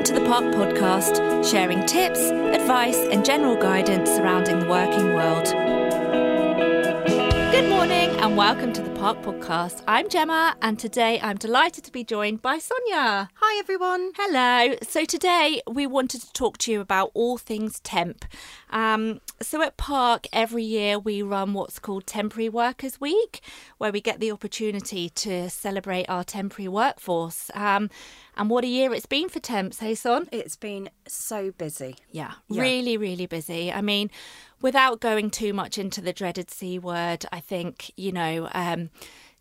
Welcome to the Park Podcast, sharing tips, advice, and general guidance surrounding the working world. Good morning and welcome to the Park Podcast. I'm Gemma, and today I'm delighted to be joined by Sonia. Hi, everyone. Hello. So, today we wanted to talk to you about all things temp. Um, so, at Park, every year we run what's called Temporary Workers Week, where we get the opportunity to celebrate our temporary workforce. Um, and what a year it's been for temps, hey, Son? It's been so busy. Yeah, Yeah. really, really busy. I mean, without going too much into the dreaded C word, I think, you know, um,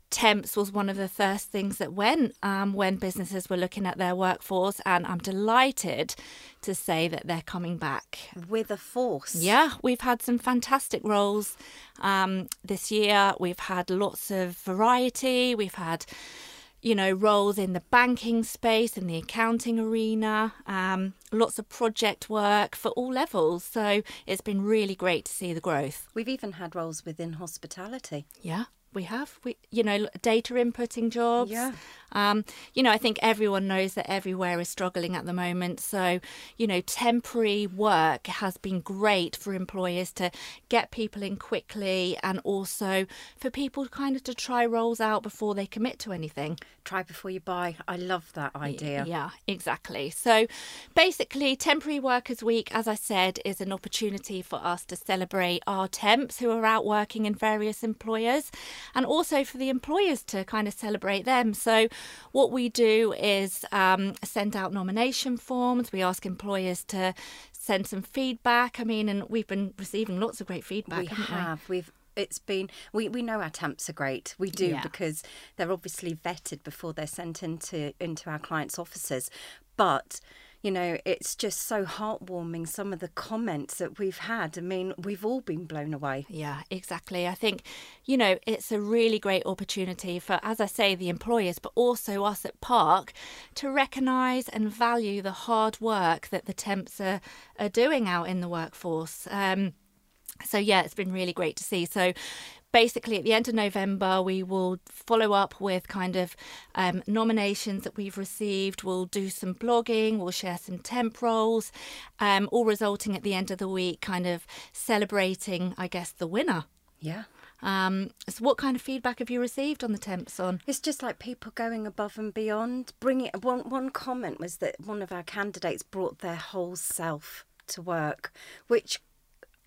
temps was one of the first things that went um, when businesses were looking at their workforce. And I'm delighted to say that they're coming back. With a force. Yeah, we've had some fantastic roles um, this year. We've had lots of variety. We've had, you know, roles in the banking space, in the accounting arena, um, lots of project work for all levels. So it's been really great to see the growth. We've even had roles within hospitality. Yeah, we have. We, you know, data inputting jobs. Yeah. Um, you know, I think everyone knows that everywhere is struggling at the moment. So, you know, temporary work has been great for employers to get people in quickly and also for people kind of to try roles out before they commit to anything. Try before you buy. I love that idea. Yeah, exactly. So basically, Temporary Workers Week, as I said, is an opportunity for us to celebrate our temps who are out working in various employers and also for the employers to kind of celebrate them. So, what we do is um, send out nomination forms, we ask employers to send some feedback. I mean, and we've been receiving lots of great feedback. we have. We've. It's been. We, we know our temps are great. We do Yeah. because they're obviously vetted before they're sent into into our clients' offices. But you know, it's just so heartwarming. Some of the comments that we've had. I mean, we've all been blown away. Yeah, exactly. I think, you know, it's a really great opportunity for, as I say, the employers, but also us at Park to recognise and value the hard work that the temps are, are doing out in the workforce. Um, so, yeah, it's been really great to see. So, basically, at the end of November, we will follow up with kind of um, nominations that we've received. We'll do some blogging, we'll share some temp roles, um, all resulting at the end of the week, kind of celebrating, I guess, the winner. Yeah. Um, so, what kind of feedback have you received on the temps on? It's just like people going above and beyond. Bringing one one comment was that one of our candidates brought their whole self to work, which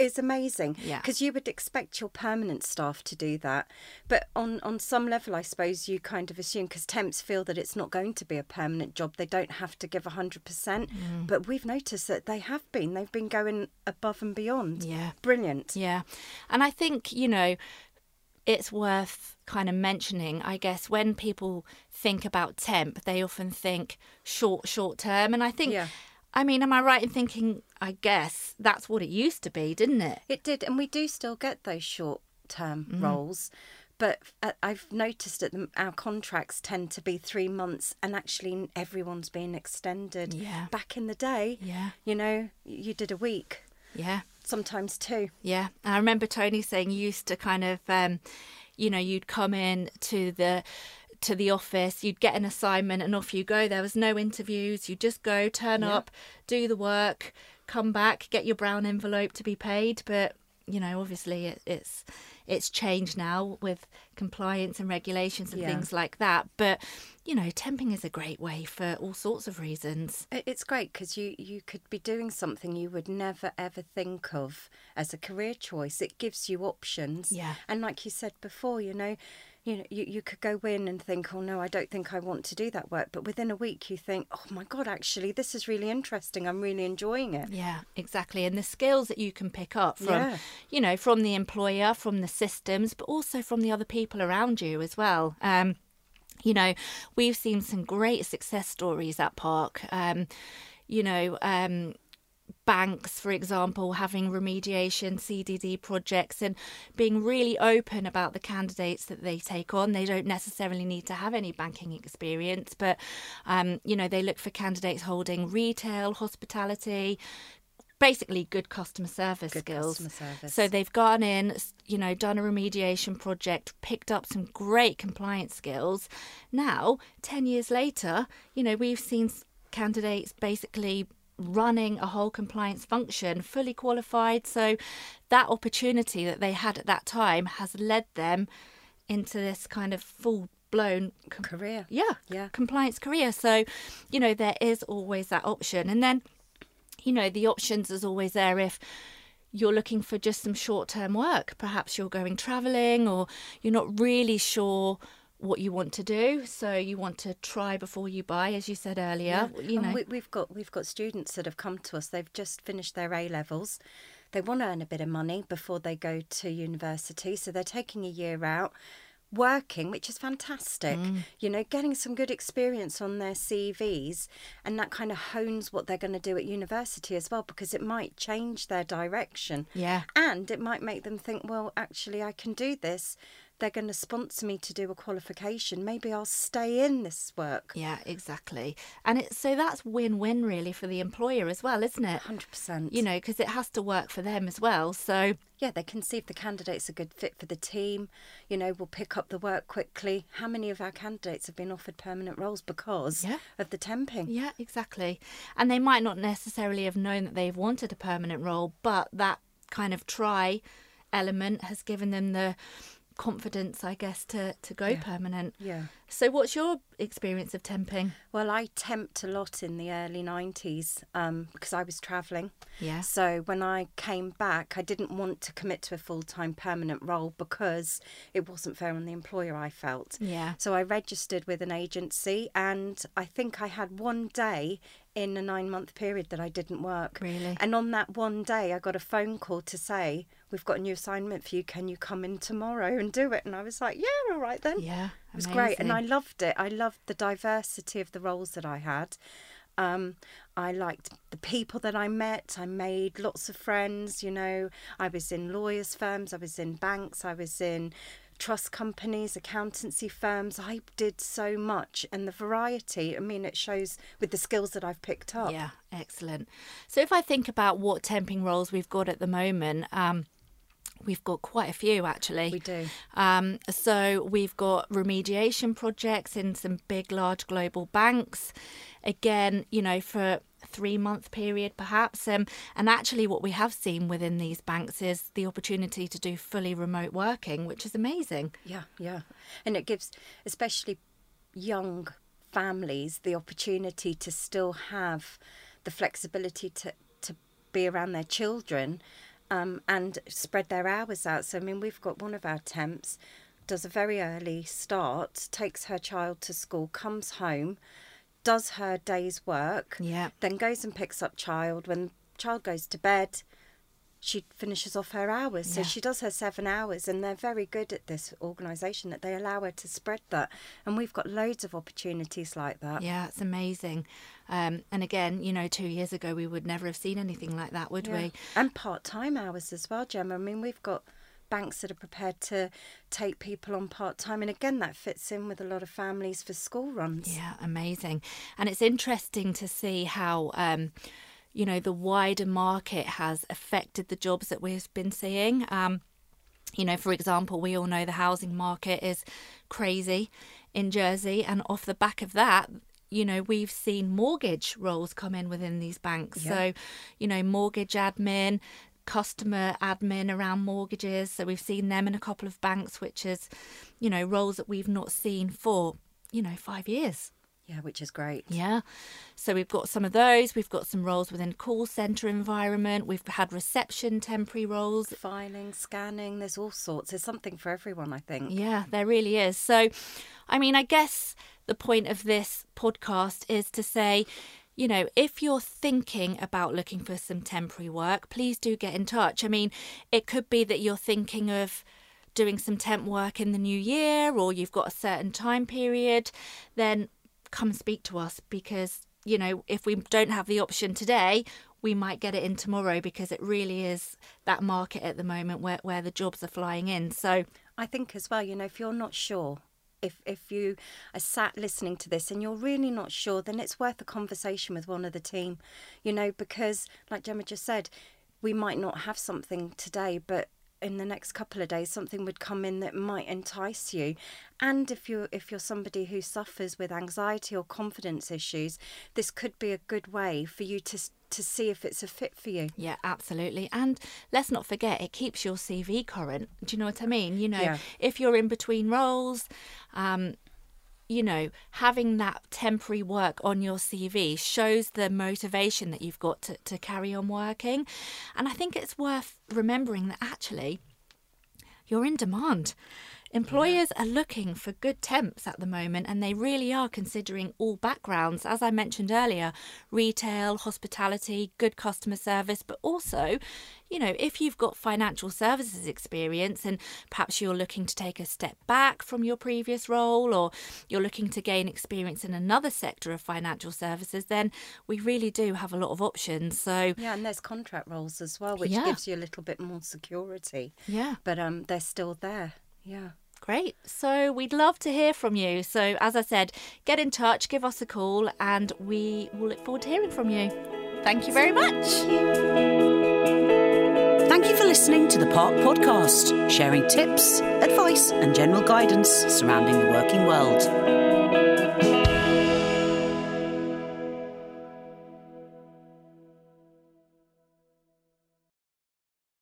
is amazing. Yeah. Because you would expect your permanent staff to do that, but on on some level, I suppose you kind of assume because temps feel that it's not going to be a permanent job, they don't have to give hundred percent. Mm. But we've noticed that they have been. They've been going above and beyond. Yeah. Brilliant. Yeah. And I think, you know, it's worth kind of mentioning, I guess, when people think about temp, they often think short, short term. And I think, Yeah. I mean, am I right in thinking, I guess that's what it used to be, didn't it? It did, and we do still get those short term Mm-hmm. roles. But uh, I've noticed that our contracts tend to be three months, and actually everyone's being extended. Yeah. Back in the day, Yeah. you know, you did a week, Yeah. sometimes two. Yeah, I remember Tony saying you used to kind of, um, you know, you'd come in to the to the office, you'd get an assignment, and off you go. There was no interviews. You just go, turn Yeah. up, do the work, come back, get your brown envelope to be paid. But you know, obviously, it, it's it's changed now with compliance and regulations and Yeah. things like that. But you know, temping is a great way for all sorts of reasons. It's great because you, you could be doing something you would never ever think of as a career choice. It gives you options. Yeah. And like you said before, you know, you know, you, you could go in and think, oh no, I don't think I want to do that work. But within a week, you think, oh my God, actually, this is really interesting. I'm really enjoying it. Yeah, exactly. And the skills that you can pick up from, Yeah. you know, from the employer, from the systems, but also from the other people around you as well. Um, you know, we've seen some great success stories at Park. Um, you know, um, banks, for example, having remediation CDD projects and being really open about the candidates that they take on. They don't necessarily need to have any banking experience, but um, you know they look for candidates holding retail, hospitality. Basically, good customer service Good skills. customer service. So they've gone in, you know, done a remediation project, picked up some great compliance skills. Now, 10 years later, you know, we've seen candidates basically running a whole compliance function, fully qualified. So that opportunity that they had at that time has led them into this kind of full blown com- Career. yeah, Yeah. compliance career. So, you know, there is always that option. And then, you know, the options is always there if you're looking for just some short term work. Perhaps you're going traveling or you're not really sure what you want to do. So you want to try before you buy, as you said earlier. You know, we, we've got we've got students that have come to us. They've just finished their A levels. They want to earn a bit of money before they go to university, so they're taking a year out, working, which is fantastic. Mm. You know, getting some good experience on their CVs, and that kind of hones what they're going to do at university as well, because it might change their direction. Yeah. and it might make them think, well, actually, I can do this. They're going to sponsor me to do a qualification. Maybe I'll stay in this work. yeah, exactly. And it's so that's win win really for the employer as well, isn't it? Hundred percent. You know, because it has to work for them as well. So, yeah, they can see if the candidate's a good fit for the team. You know, we'll pick up the work quickly. How many of our candidates have been offered permanent roles because Yeah. of the temping? Yeah, exactly. And they might not necessarily have known that they've wanted a permanent role, but that kind of try element has given them the confidence, I guess, to, to go permanent. Yeah. So, what's your experience of temping? Well, I temped a lot in the early 90s um, because I was travelling. Yeah. So when I came back, I didn't want to commit to a full time permanent role because it wasn't fair on the employer, I felt. Yeah. So I registered with an agency and I think I had one day in a nine month period that I didn't work. Really? And on that one day, I got a phone call to say, We've got a new assignment for you. Can you come in tomorrow and do it? And I was like, Yeah, all right then. Yeah. It was great, and I loved it. I loved the diversity of the roles that I had. Um, I liked the people that I met. I made lots of friends. You know, I was in lawyers' firms, I was in banks, I was in trust companies, accountancy firms. I did so much, and the variety. I mean, it shows with the skills that I've picked up. Yeah, excellent. So, if I think about what temping roles we've got at the moment, um, we've got quite a few actually. We do. Um, so we've got remediation projects in some big, large global banks. Again, you know, for three month period perhaps. Um, and actually, what we have seen within these banks is the opportunity to do fully remote working, which is amazing. Yeah, yeah. And it gives, especially young families, the opportunity to still have the flexibility to, to be around their children um, and spread their hours out. So, I mean, we've got one of our temps does a very early start, takes her child to school, comes home, does her day's work, Yeah. then goes and picks up child. When child goes to bed, she finishes off her hours. So Yeah. she does her seven hours, and they're very good at this organisation that they allow her to spread that. And we've got loads of opportunities like that. Yeah, it's amazing. Um, and again, you know, two years ago, we would never have seen anything like that, would we? And part time hours as well, Gemma. I mean, we've got banks that are prepared to take people on part time. And again, that fits in with a lot of families for school runs. Yeah, amazing. And it's interesting to see how, um, you know, the wider market has affected the jobs that we've been seeing. Um, you know, for example, we all know the housing market is crazy in Jersey, and off the back of that, you know, we've seen mortgage roles come in within these banks. So, you know, mortgage admin, customer admin around mortgages. So we've seen them in a couple of banks, which is, you know, roles that we've not seen for, you know, five years. Yeah, which is great. Yeah. So we've got some of those. We've got some roles within call centre environment. We've had reception temporary roles. Filing, scanning, there's all sorts. There's something for everyone, I think. Yeah, there really is. So, I mean, I guess the point of this podcast is to say, you know, if you're thinking about looking for some temporary work, please do get in touch. I mean, it could be that you're thinking of doing some temp work in the new year or you've got a certain time period, then come speak to us because, you know, if we don't have the option today, we might get it in tomorrow because it really is that market at the moment where, where the jobs are flying in. So, I think as well, you know, if you're not sure, if if you are sat listening to this and you're really not sure, then it's worth a conversation with one of the team, you know, because like Gemma just said, we might not have something today, but in the next couple of days something would come in that might entice you. And if you're if you're somebody who suffers with anxiety or confidence issues, this could be a good way for you to to see if it's a fit for you. Yeah, absolutely. And let's not forget, it keeps your CV current. Do you know what I mean? You know, Yeah. if you're in between roles, um, you know, having that temporary work on your CV shows the motivation that you've got to, to carry on working. And I think it's worth remembering that actually you're in demand. Employers are looking for good temps at the moment and they really are considering all backgrounds. As I mentioned earlier, retail, hospitality, good customer service, but also, you know, if you've got financial services experience and perhaps you're looking to take a step back from your previous role or you're looking to gain experience in another sector of financial services, then we really do have a lot of options. So, Yeah, and there's contract roles as well, which Yeah. gives you a little bit more security. yeah. But um, they're still there. Yeah. Great. So we'd love to hear from you. So, as I said, get in touch, give us a call, and we will look forward to hearing from you. Thank you very much. Thank you for listening to the Park Podcast, sharing tips, advice, and general guidance surrounding the working world.